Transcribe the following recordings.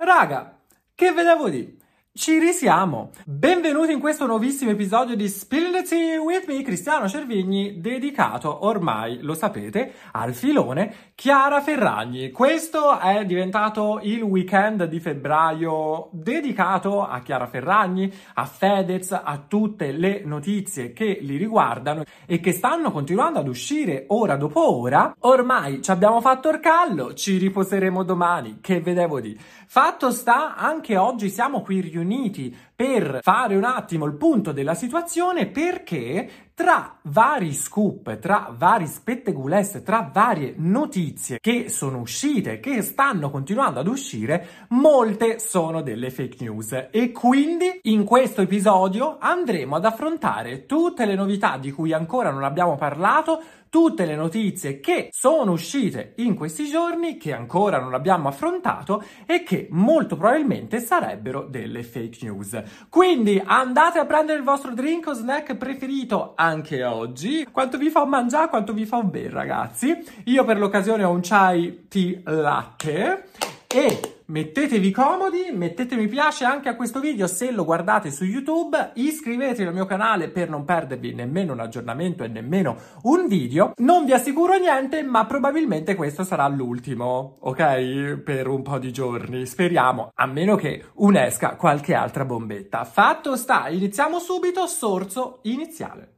Raga, che ve devo dire? Ci risiamo! Benvenuti in questo nuovissimo episodio di Spill the Tea with me, Cristiano Cervigni, dedicato, ormai lo sapete, al filone Chiara Ferragni. Questo è diventato il weekend di febbraio dedicato a Chiara Ferragni, a Fedez, a tutte le notizie che li riguardano e che stanno continuando ad uscire ora dopo ora. Ormai ci abbiamo fatto il callo, ci riposeremo domani, che vedevo di. Fatto sta, anche oggi siamo qui riuniti per fare un attimo il punto della situazione perché tra vari scoop, tra vari spettegulesse, tra varie notizie che sono uscite, che stanno continuando ad uscire, molte sono delle fake news e quindi in questo episodio andremo ad affrontare tutte le novità di cui ancora non abbiamo parlato, tutte le notizie che sono uscite in questi giorni, che ancora non abbiamo affrontato e che molto probabilmente sarebbero delle fake news. Quindi andate a prendere il vostro drink o snack preferito anche oggi. Quanto vi fa mangiare, quanto vi fa bere, ragazzi. Io per l'occasione ho un chai tea latte e mettetevi comodi, mettete mi piace anche a questo video se lo guardate su YouTube, iscrivetevi al mio canale per non perdervi nemmeno un aggiornamento e nemmeno un video. Non vi assicuro niente, ma probabilmente questo sarà l'ultimo, ok? Per un po' di giorni, speriamo, a meno che unesca qualche altra bombetta. Fatto sta, iniziamo subito, sorso iniziale.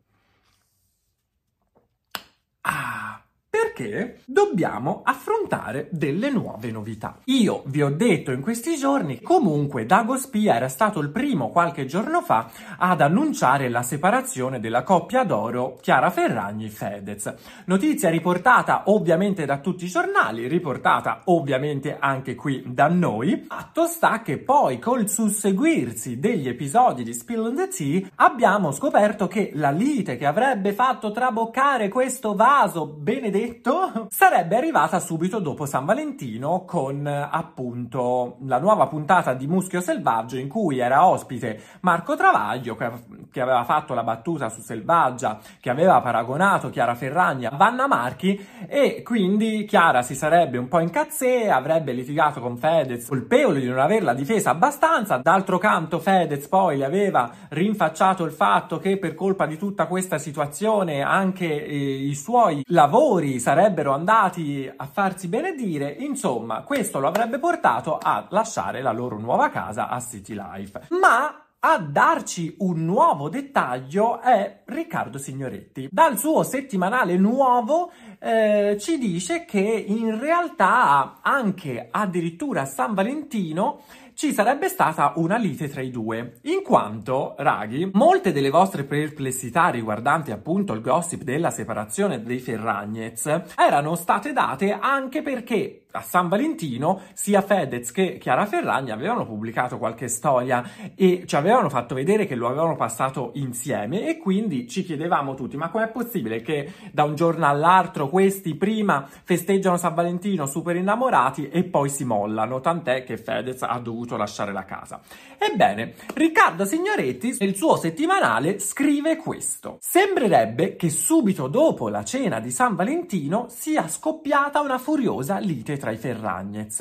Ah perché dobbiamo affrontare delle nuove novità. Io vi ho detto in questi giorni, comunque Dago Spia era stato il primo qualche giorno fa ad annunciare la separazione della coppia d'oro Chiara Ferragni-Fedez. Notizia riportata ovviamente da tutti i giornali, riportata ovviamente anche qui da noi. Fatto sta che poi col susseguirsi degli episodi di Spill on the Tea abbiamo scoperto che la lite che avrebbe fatto traboccare questo vaso benedetto detto, sarebbe arrivata subito dopo San Valentino con appunto la nuova puntata di Muschio Selvaggio in cui era ospite Marco Travaglio che, aveva fatto la battuta su Selvaggia, che aveva paragonato Chiara Ferragni a Vanna Marchi e quindi Chiara si sarebbe un po' incazzè, avrebbe litigato con Fedez, colpevole di non averla difesa abbastanza. D'altro canto Fedez poi le aveva rinfacciato il fatto che per colpa di tutta questa situazione anche eh, i suoi lavori sarebbero andati a farsi benedire, insomma, questo lo avrebbe portato a lasciare la loro nuova casa a City Life. Ma a darci un nuovo dettaglio è Riccardo Signoretti. Dal suo settimanale nuovo eh, ci dice che in realtà anche addirittura San Valentino ci sarebbe stata una lite tra i due, in quanto, raghi, molte delle vostre perplessità riguardanti appunto il gossip della separazione dei Ferragnez erano state date anche perché a San Valentino sia Fedez che Chiara Ferragni avevano pubblicato qualche storia e ci avevano fatto vedere che lo avevano passato insieme e quindi ci chiedevamo tutti ma com'è possibile che da un giorno all'altro questi prima festeggiano San Valentino super innamorati e poi si mollano, tant'è che Fedez ha dovuto lasciare la casa. Ebbene, Riccardo Signoretti nel suo settimanale scrive questo. Sembrerebbe che subito dopo la cena di San Valentino sia scoppiata una furiosa lite tra i Ferragnez.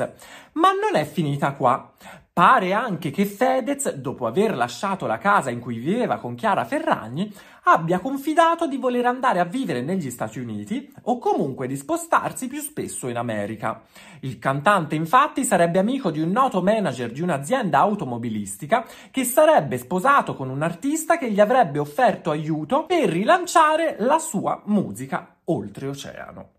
Ma non è finita qua. Pare anche che Fedez, dopo aver lasciato la casa in cui viveva con Chiara Ferragni, abbia confidato di voler andare a vivere negli Stati Uniti o comunque di spostarsi più spesso in America. Il cantante infatti sarebbe amico di un noto manager di un'azienda automobilistica che sarebbe sposato con un artista che gli avrebbe offerto aiuto per rilanciare la sua musica oltreoceano.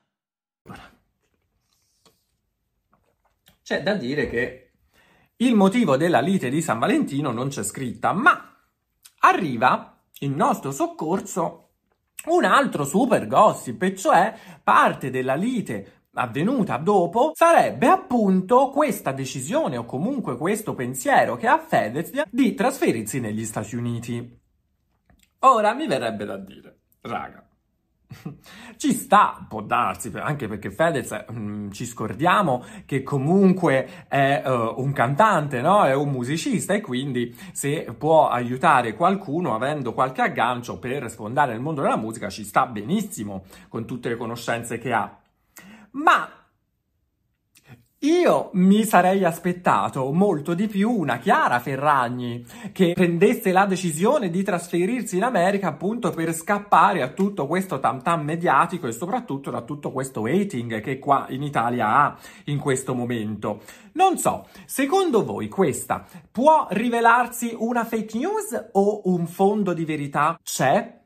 C'è da dire che il motivo della lite di San Valentino non c'è scritta, ma arriva in nostro soccorso un altro super gossip, e cioè parte della lite avvenuta dopo sarebbe appunto questa decisione o comunque questo pensiero che ha Fedez di trasferirsi negli Stati Uniti. Ora mi verrebbe da dire, raga, ci sta, può darsi, anche perché Fedez, mh, mm, ci scordiamo che comunque è uh, un cantante, no? È un musicista e quindi se può aiutare qualcuno avendo qualche aggancio per sfondare nel mondo della musica ci sta benissimo con tutte le conoscenze che ha. Ma io mi sarei aspettato molto di più una Chiara Ferragni che prendesse la decisione di trasferirsi in America appunto per scappare a tutto questo tam tam mediatico e soprattutto da tutto questo hating che qua in Italia ha in questo momento. Non so, secondo voi questa può rivelarsi una fake news o un fondo di verità c'è?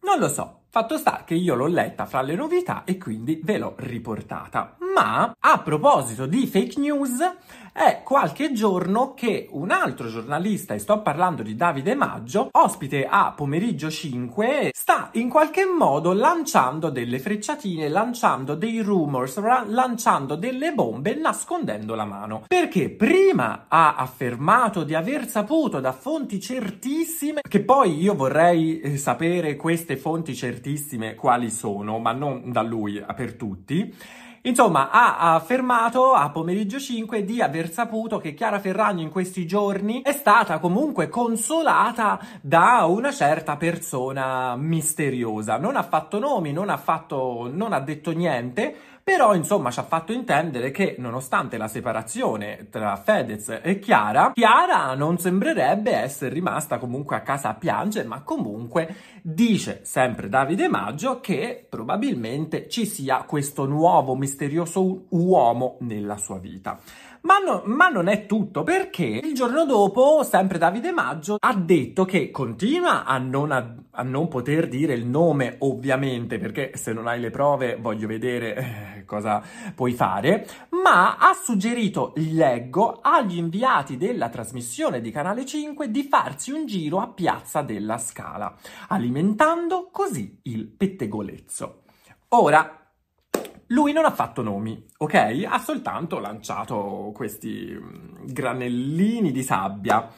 Non lo so. Fatto sta che io l'ho letta fra le novità e quindi ve l'ho riportata. Ma a proposito di fake news, è qualche giorno che un altro giornalista, e sto parlando di Davide Maggio, ospite a Pomeriggio 5, sta in qualche modo lanciando delle frecciatine, lanciando dei rumors, lanciando delle bombe, nascondendo la mano. Perché prima ha affermato di aver saputo da fonti certissime, che poi io vorrei eh, sapere queste fonti certissime quali sono, ma non da lui, per tutti Insomma, ha affermato a pomeriggio 5 di aver saputo che Chiara Ferragni in questi giorni è stata comunque consolata da una certa persona misteriosa. Non ha fatto nomi, non ha, fatto, non ha detto niente, però insomma ci ha fatto intendere che nonostante la separazione tra Fedez e Chiara, Chiara non sembrerebbe essere rimasta comunque a casa a piangere, ma comunque dice sempre Davide Maggio che probabilmente ci sia questo nuovo misterioso uomo nella sua vita. Ma, no, ma, non è tutto, perché il giorno dopo, sempre Davide Maggio ha detto che continua a non, a, a non poter dire il nome, ovviamente, perché se non hai le prove voglio vedere eh, cosa puoi fare, ma ha suggerito, leggo, agli inviati della trasmissione di Canale 5 di farsi un giro a Piazza della Scala, alimentando così il pettegolezzo. Ora, lui non ha fatto nomi, ok? Ha soltanto lanciato questi mm, granellini di sabbia.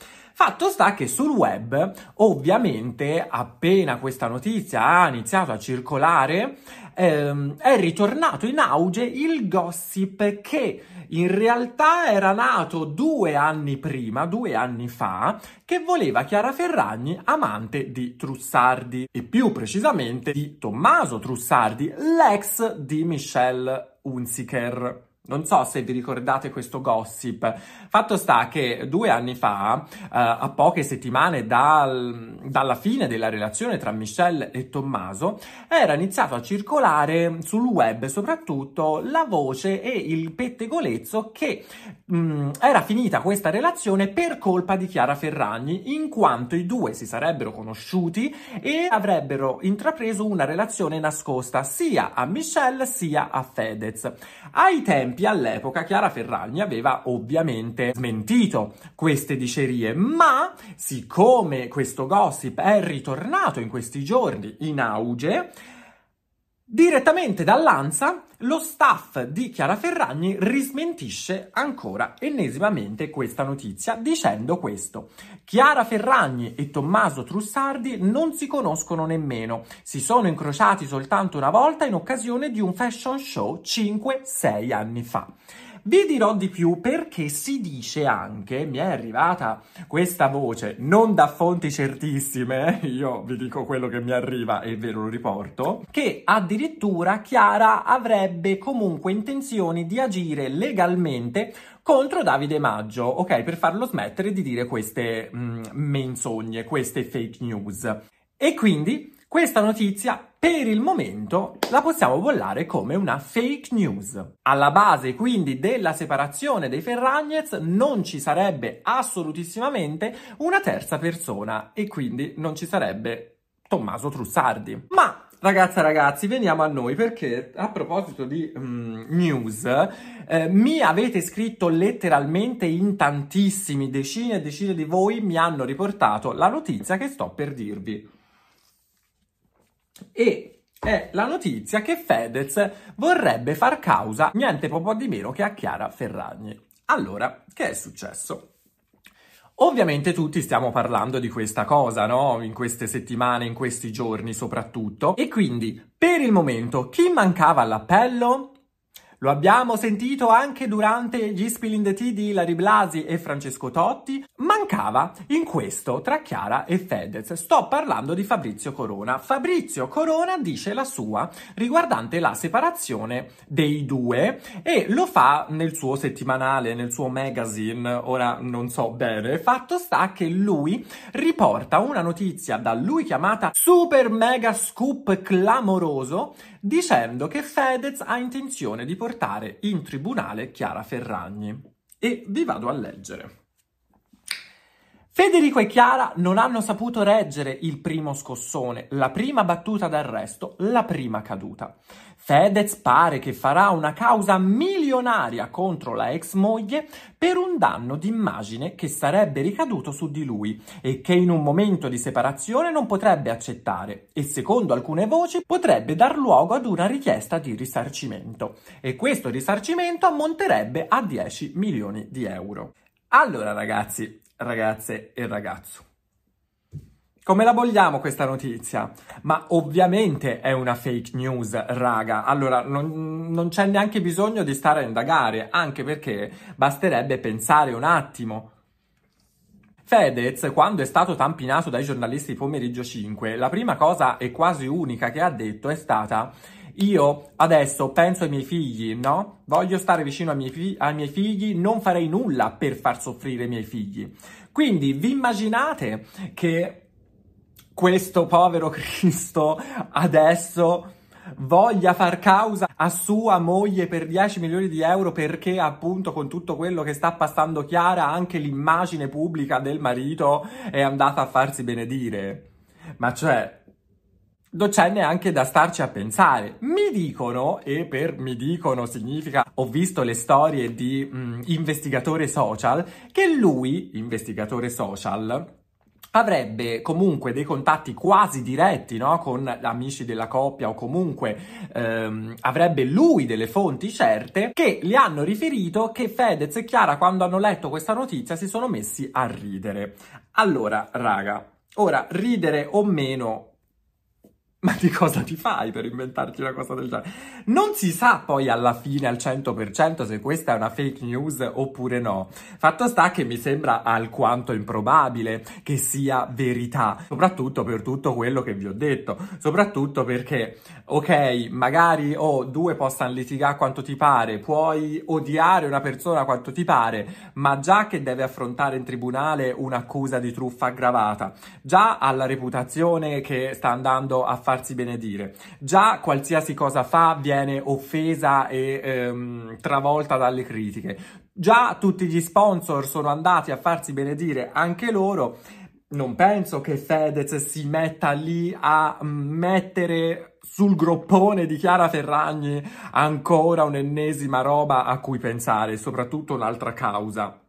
Fatto sta che sul web, ovviamente, appena questa notizia ha iniziato a circolare, ehm, è ritornato in auge il gossip che in realtà era nato due anni prima, due anni fa, che voleva Chiara Ferragni amante di Trussardi e più precisamente di Tommaso Trussardi, l'ex di Michelle Unziker Non so se vi ricordate questo gossip. Fatto sta che due anni fa, eh, a poche settimane dal, dalla fine della relazione tra Michelle e Tommaso, era iniziato a circolare sul web soprattutto la voce e il pettegolezzo che mh, mm, era finita questa relazione per colpa di Chiara Ferragni, in quanto i due si sarebbero conosciuti e avrebbero intrapreso una relazione nascosta sia a Michelle sia a Fedez. Ai tempi tempi, all'epoca, Chiara Ferragni aveva ovviamente smentito queste dicerie, ma siccome questo gossip è ritornato in questi giorni in auge, Direttamente dall'Ansa, lo staff di Chiara Ferragni rismentisce ancora ennesimamente questa notizia dicendo questo. Chiara Ferragni e Tommaso Trussardi non si conoscono nemmeno, si sono incrociati soltanto una volta in occasione di un fashion show 5-6 anni fa. Vi dirò di più perché si dice anche, mi è arrivata questa voce, non da fonti certissime, io vi dico quello che mi arriva e ve lo riporto, che addirittura Chiara avrebbe comunque intenzioni di agire legalmente contro Davide Maggio, ok, per farlo smettere di dire queste mm, menzogne, queste fake news. E quindi questa notizia per il momento la possiamo bollare come una fake news. Alla base quindi della separazione dei Ferragnez non ci sarebbe assolutissimamente una terza persona e quindi non ci sarebbe Tommaso Trussardi. Ma Ragazze ragazzi, veniamo a noi perché a proposito di um, news, eh, mi avete scritto letteralmente in tantissimi, decine e decine di voi mi hanno riportato la notizia che sto per dirvi e è la notizia che Fedez vorrebbe far causa niente po' di meno che a Chiara Ferragni. Allora, che è successo? Ovviamente tutti stiamo parlando di questa cosa, no? In queste settimane, in questi giorni soprattutto. E quindi, per il momento, chi mancava all'appello? Lo abbiamo sentito anche durante gli Spilling the Tea di Larry Blasi e Francesco Totti. Mancava in questo tra Chiara e Fedez. Sto parlando di Fabrizio Corona. Fabrizio Corona dice la sua riguardante la separazione dei due e lo fa nel suo settimanale, nel suo magazine, ora non so bene. Fatto sta che lui riporta una notizia da lui chiamata super mega scoop clamoroso dicendo che Fedez ha intenzione di portare in tribunale Chiara Ferragni. E vi vado a leggere. Federico e Chiara non hanno saputo reggere il primo scossone, la prima battuta d'arresto, la prima caduta. Fedez pare che farà una causa milionaria contro la ex moglie per un danno d'immagine che sarebbe ricaduto su di lui e che in un momento di separazione non potrebbe accettare e secondo alcune voci potrebbe dar luogo ad una richiesta di risarcimento e questo risarcimento ammonterebbe a 10 milioni di euro. Allora ragazzi, ragazze e ragazzo. Come la vogliamo questa notizia? Ma ovviamente è una fake news, raga. Allora, non, non, c'è neanche bisogno di stare a indagare, anche perché basterebbe pensare un attimo. Fedez, quando è stato tampinato dai giornalisti Pomeriggio 5, la prima cosa e quasi unica che ha detto è stata io adesso penso ai miei figli, no? Voglio stare vicino ai miei, fi- ai miei figli, non farei nulla per far soffrire i miei figli. Quindi vi immaginate che questo povero Cristo adesso voglia far causa a sua moglie per 10 milioni di euro perché appunto con tutto quello che sta passando Chiara anche l'immagine pubblica del marito è andata a farsi benedire. Ma cioè, non c'è neanche da starci a pensare. Mi dicono, e per mi dicono significa ho visto le storie di mh, mm, investigatore social, che lui, investigatore social, avrebbe comunque dei contatti quasi diretti no? con amici della coppia o comunque ehm, avrebbe lui delle fonti certe che gli hanno riferito che Fedez e Chiara quando hanno letto questa notizia si sono messi a ridere. Allora, raga, ora ridere o meno Ma di cosa ti fai per inventarti una cosa del genere? Non si sa poi alla fine al 100% se questa è una fake news oppure no. Fatto sta che mi sembra alquanto improbabile che sia verità, soprattutto per tutto quello che vi ho detto. Soprattutto perché, ok, magari oh, due possano litigare quanto ti pare, puoi odiare una persona quanto ti pare, ma già che deve affrontare in tribunale un'accusa di truffa aggravata, già ha la reputazione che sta andando a fare farsi benedire. Già qualsiasi cosa fa viene offesa e ehm, travolta dalle critiche. Già tutti gli sponsor sono andati a farsi benedire anche loro. Non penso che Fedez si metta lì a mettere sul groppone di Chiara Ferragni ancora un'ennesima roba a cui pensare, soprattutto un'altra causa.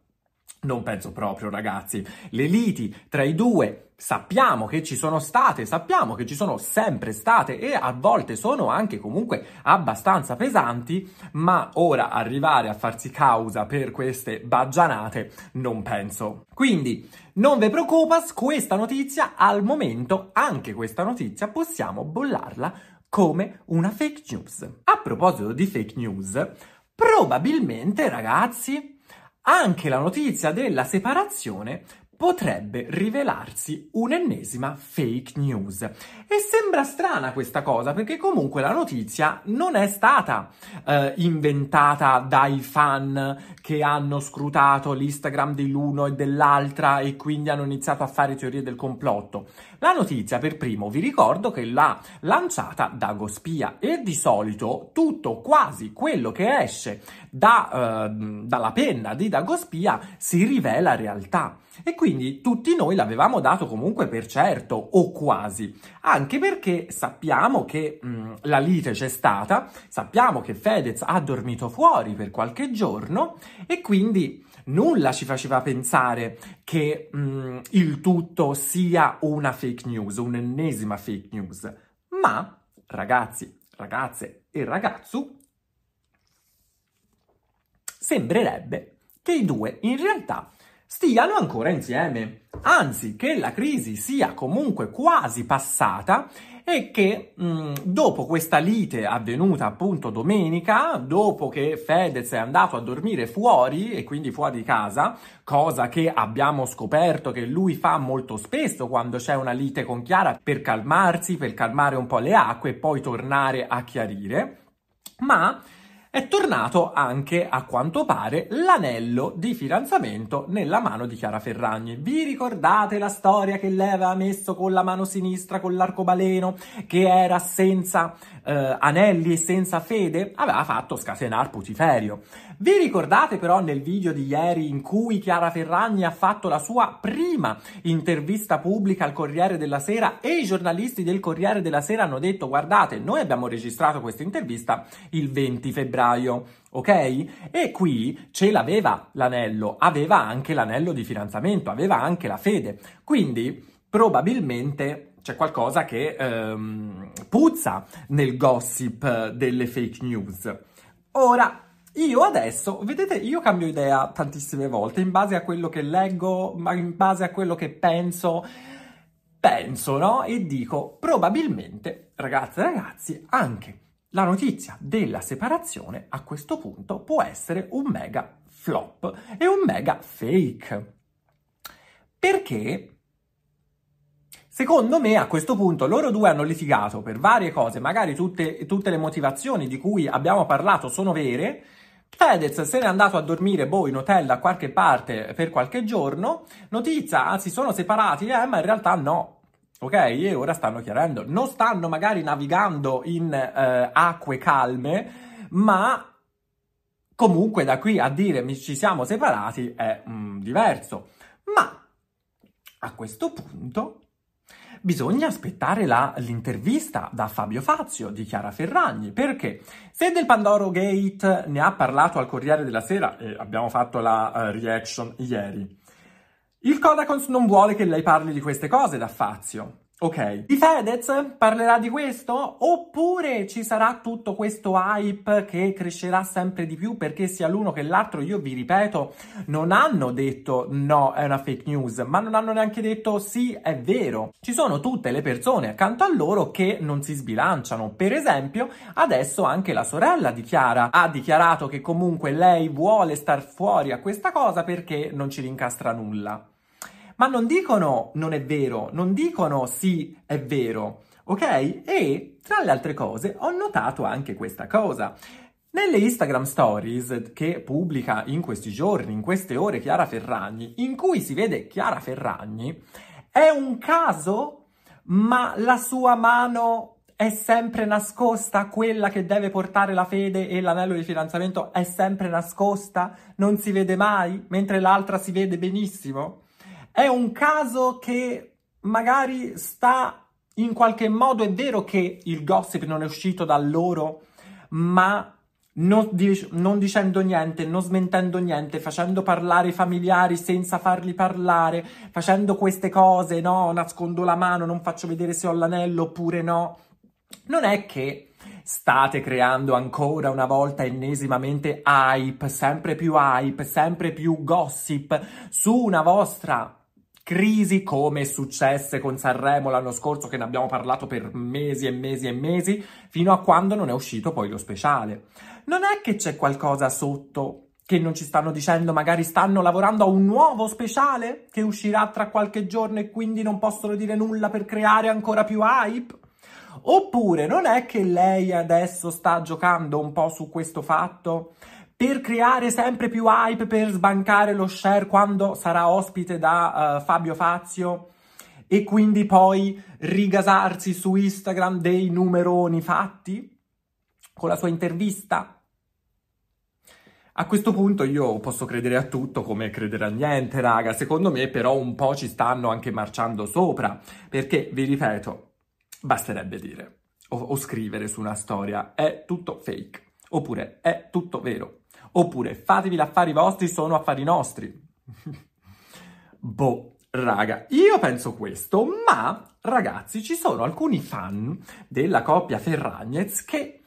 Non penso proprio, ragazzi. Le liti tra i due sappiamo che ci sono state, sappiamo che ci sono sempre state e a volte sono anche comunque abbastanza pesanti, ma ora arrivare a farsi causa per queste baggianate non penso. Quindi non vi preoccupa, questa notizia al momento, anche questa notizia, possiamo bollarla come una fake news. A proposito di fake news, probabilmente ragazzi anche la notizia della separazione potrebbe rivelarsi un'ennesima fake news. E sembra strana questa cosa perché comunque la notizia non è stata eh, inventata dai fan che hanno scrutato l'Instagram dell'uno e dell'altra e quindi hanno iniziato a fare teorie del complotto. La notizia per primo vi ricordo che l'ha lanciata Dago Spia e di solito tutto quasi quello che esce da, eh, dalla penna di Dago Spia si rivela realtà. E quindi tutti noi l'avevamo dato comunque per certo, o quasi, anche perché sappiamo che mh, la lite c'è stata, sappiamo che Fedez ha dormito fuori per qualche giorno e quindi nulla ci faceva pensare che mh, il tutto sia una fake news, un'ennesima fake news. Ma, ragazzi, ragazze e ragazzu, sembrerebbe che i due in realtà stiano ancora insieme, anzi che la crisi sia comunque quasi passata e che mh, dopo questa lite avvenuta appunto domenica, dopo che Fedez è andato a dormire fuori e quindi fuori casa, cosa che abbiamo scoperto che lui fa molto spesso quando c'è una lite con Chiara per calmarsi, per calmare un po' le acque e poi tornare a chiarire, ma è tornato anche, a quanto pare, l'anello di fidanzamento nella mano di Chiara Ferragni. Vi ricordate la storia che lei aveva messo con la mano sinistra, con l'arcobaleno, che era senza eh, anelli e senza fede? Aveva fatto scatenare Putiferio. Vi ricordate però nel video di ieri in cui Chiara Ferragni ha fatto la sua prima intervista pubblica al Corriere della Sera e i giornalisti del Corriere della Sera hanno detto guardate, noi abbiamo registrato questa intervista il 20 febbraio febbraio, ok? E qui ce l'aveva l'anello, aveva anche l'anello di fidanzamento, aveva anche la fede. Quindi probabilmente c'è qualcosa che ehm, puzza nel gossip delle fake news. Ora, io adesso, vedete, io cambio idea tantissime volte in base a quello che leggo, ma in base a quello che penso. Penso, no? E dico, probabilmente, ragazze e ragazzi, anche la notizia della separazione a questo punto può essere un mega flop e un mega fake. Perché Secondo me a questo punto loro due hanno litigato per varie cose, magari tutte, tutte, le motivazioni di cui abbiamo parlato sono vere. Fedez se n'è andato a dormire boh in hotel da qualche parte per qualche giorno. Notizia, ah, si sono separati, eh, ma in realtà no ok? E ora stanno chiarendo. Non stanno magari navigando in eh, acque calme, ma comunque da qui a dire ci siamo separati è mm, diverso. Ma a questo punto bisogna aspettare la, l'intervista da Fabio Fazio di Chiara Ferragni, perché se del Pandoro Gate ne ha parlato al Corriere della Sera, e abbiamo fatto la uh, reaction ieri, il Codacons non vuole che lei parli di queste cose da Fazio. Ok, di Fedez parlerà di questo? Oppure ci sarà tutto questo hype che crescerà sempre di più perché sia l'uno che l'altro, io vi ripeto, non hanno detto no, è una fake news, ma non hanno neanche detto sì, è vero. Ci sono tutte le persone accanto a loro che non si sbilanciano. Per esempio, adesso anche la sorella di Chiara ha dichiarato che comunque lei vuole star fuori a questa cosa perché non ci rincastra nulla ma non dicono non è vero, non dicono sì è vero, ok? E tra le altre cose ho notato anche questa cosa. Nelle Instagram Stories che pubblica in questi giorni, in queste ore Chiara Ferragni, in cui si vede Chiara Ferragni, è un caso, ma la sua mano è sempre nascosta, quella che deve portare la fede e l'anello di fidanzamento è sempre nascosta, non si vede mai, mentre l'altra si vede benissimo. È un caso che magari sta in qualche modo, è vero che il gossip non è uscito da loro, ma non, dic- non, dicendo niente, non smentendo niente, facendo parlare i familiari senza farli parlare, facendo queste cose, no, nascondo la mano, non faccio vedere se ho l'anello oppure no. Non è che state creando ancora una volta ennesimamente hype, sempre più hype, sempre più gossip su una vostra crisi come successe con Sanremo l'anno scorso che ne abbiamo parlato per mesi e mesi e mesi fino a quando non è uscito poi lo speciale. Non è che c'è qualcosa sotto che non ci stanno dicendo, magari stanno lavorando a un nuovo speciale che uscirà tra qualche giorno e quindi non possono dire nulla per creare ancora più hype? Oppure non è che lei adesso sta giocando un po' su questo fatto per creare sempre più hype, per sbancare lo share quando sarà ospite da uh, Fabio Fazio e quindi poi rigasarsi su Instagram dei numeroni fatti con la sua intervista. A questo punto io posso credere a tutto come credere a niente, raga. Secondo me però un po' ci stanno anche marciando sopra, perché vi ripeto, basterebbe dire o, o scrivere su una storia è tutto fake, oppure è tutto vero. Oppure fatevi gli affari vostri, sono affari nostri. boh, raga, io penso questo, ma ragazzi, ci sono alcuni fan della coppia Ferragnez che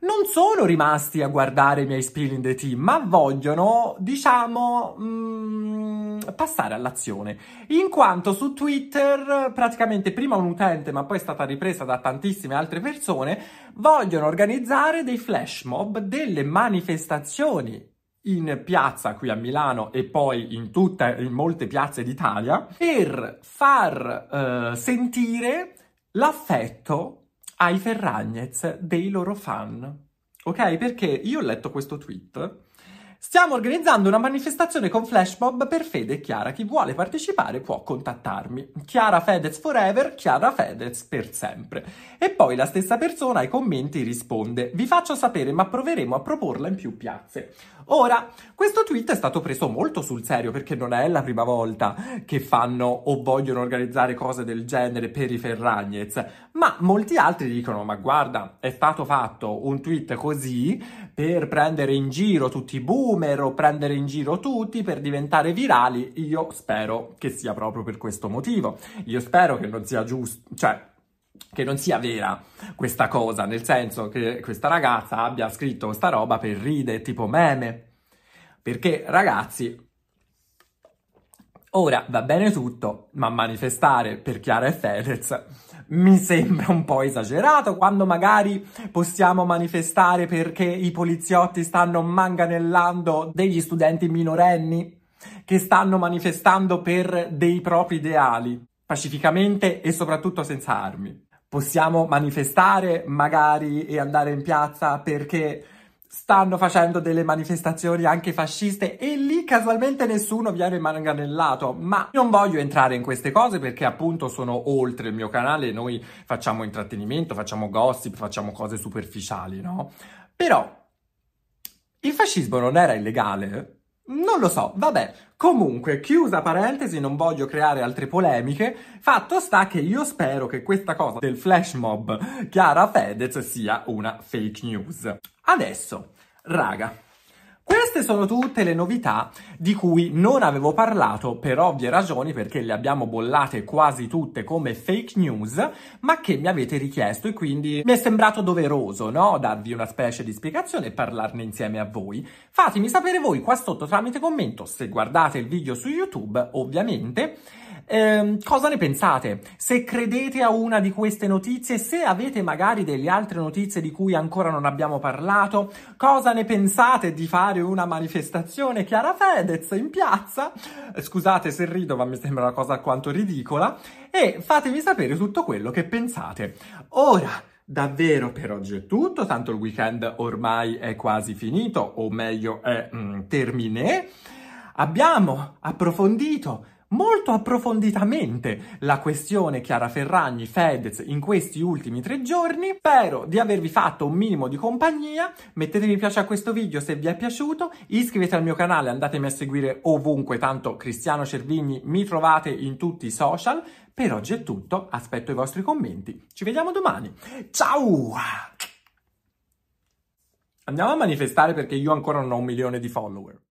non sono rimasti a guardare i miei spill in the team, ma vogliono, diciamo, mm, passare all'azione. In quanto su Twitter, praticamente prima un utente, ma poi è stata ripresa da tantissime altre persone, vogliono organizzare dei flash mob, delle manifestazioni in piazza qui a Milano e poi in, tutte, in molte piazze d'Italia per far uh, sentire l'affetto ai Ferragnez dei loro fan. Ok? Perché io ho letto questo tweet. Stiamo organizzando una manifestazione con flash mob per Fede e Chiara. Chi vuole partecipare può contattarmi. Chiara Fedez forever, Chiara Fedez per sempre. E poi la stessa persona ai commenti risponde: Vi faccio sapere, ma proveremo a proporla in più piazze. Ora, questo tweet è stato preso molto sul serio perché non è la prima volta che fanno o vogliono organizzare cose del genere per i Ferragnez, ma molti altri dicono ma guarda, è stato fatto un tweet così per prendere in giro tutti i boomer o prendere in giro tutti per diventare virali. Io spero che sia proprio per questo motivo. Io spero che non sia giusto, cioè che non sia vera questa cosa, nel senso che questa ragazza abbia scritto questa roba per ridere, tipo meme. Perché ragazzi, ora va bene tutto, ma manifestare per Chiara e Fedez mi sembra un po' esagerato quando magari possiamo manifestare perché i poliziotti stanno manganellando degli studenti minorenni che stanno manifestando per dei propri ideali, pacificamente e soprattutto senza armi. Possiamo manifestare magari e andare in piazza perché stanno facendo delle manifestazioni anche fasciste e lì casualmente nessuno viene manganellato. Ma non voglio entrare in queste cose perché appunto sono oltre il mio canale, noi facciamo intrattenimento, facciamo gossip, facciamo cose superficiali, no? Però il fascismo non era illegale? Non lo so, vabbè. Comunque, chiusa parentesi, non voglio creare altre polemiche. Fatto sta che io spero che questa cosa del flash mob Chiara Fedez sia una fake news. Adesso, raga, Queste sono tutte le novità di cui non avevo parlato per ovvie ragioni perché le abbiamo bollate quasi tutte come fake news, ma che mi avete richiesto e quindi mi è sembrato doveroso, no? Darvi una specie di spiegazione e parlarne insieme a voi. Fatemi sapere voi qua sotto tramite commento, se guardate il video su YouTube, ovviamente, eh, cosa ne pensate? Se credete a una di queste notizie, se avete magari delle altre notizie di cui ancora non abbiamo parlato, cosa ne pensate di fare una manifestazione Chiara Fedez in piazza? Eh, scusate se rido, ma mi sembra una cosa alquanto ridicola. E fatemi sapere tutto quello che pensate. Ora, Davvero per oggi è tutto, tanto il weekend ormai è quasi finito, o meglio è mm, terminé. Abbiamo approfondito molto approfonditamente la questione Chiara Ferragni Fedez in questi ultimi tre giorni. Spero di avervi fatto un minimo di compagnia. Mettete mi piace a questo video se vi è piaciuto, iscrivetevi al mio canale, andatemi a seguire ovunque, tanto Cristiano Cervigni mi trovate in tutti i social. Per oggi è tutto, aspetto i vostri commenti. Ci vediamo domani. Ciao! Andiamo a manifestare perché io ancora non ho un milione di follower.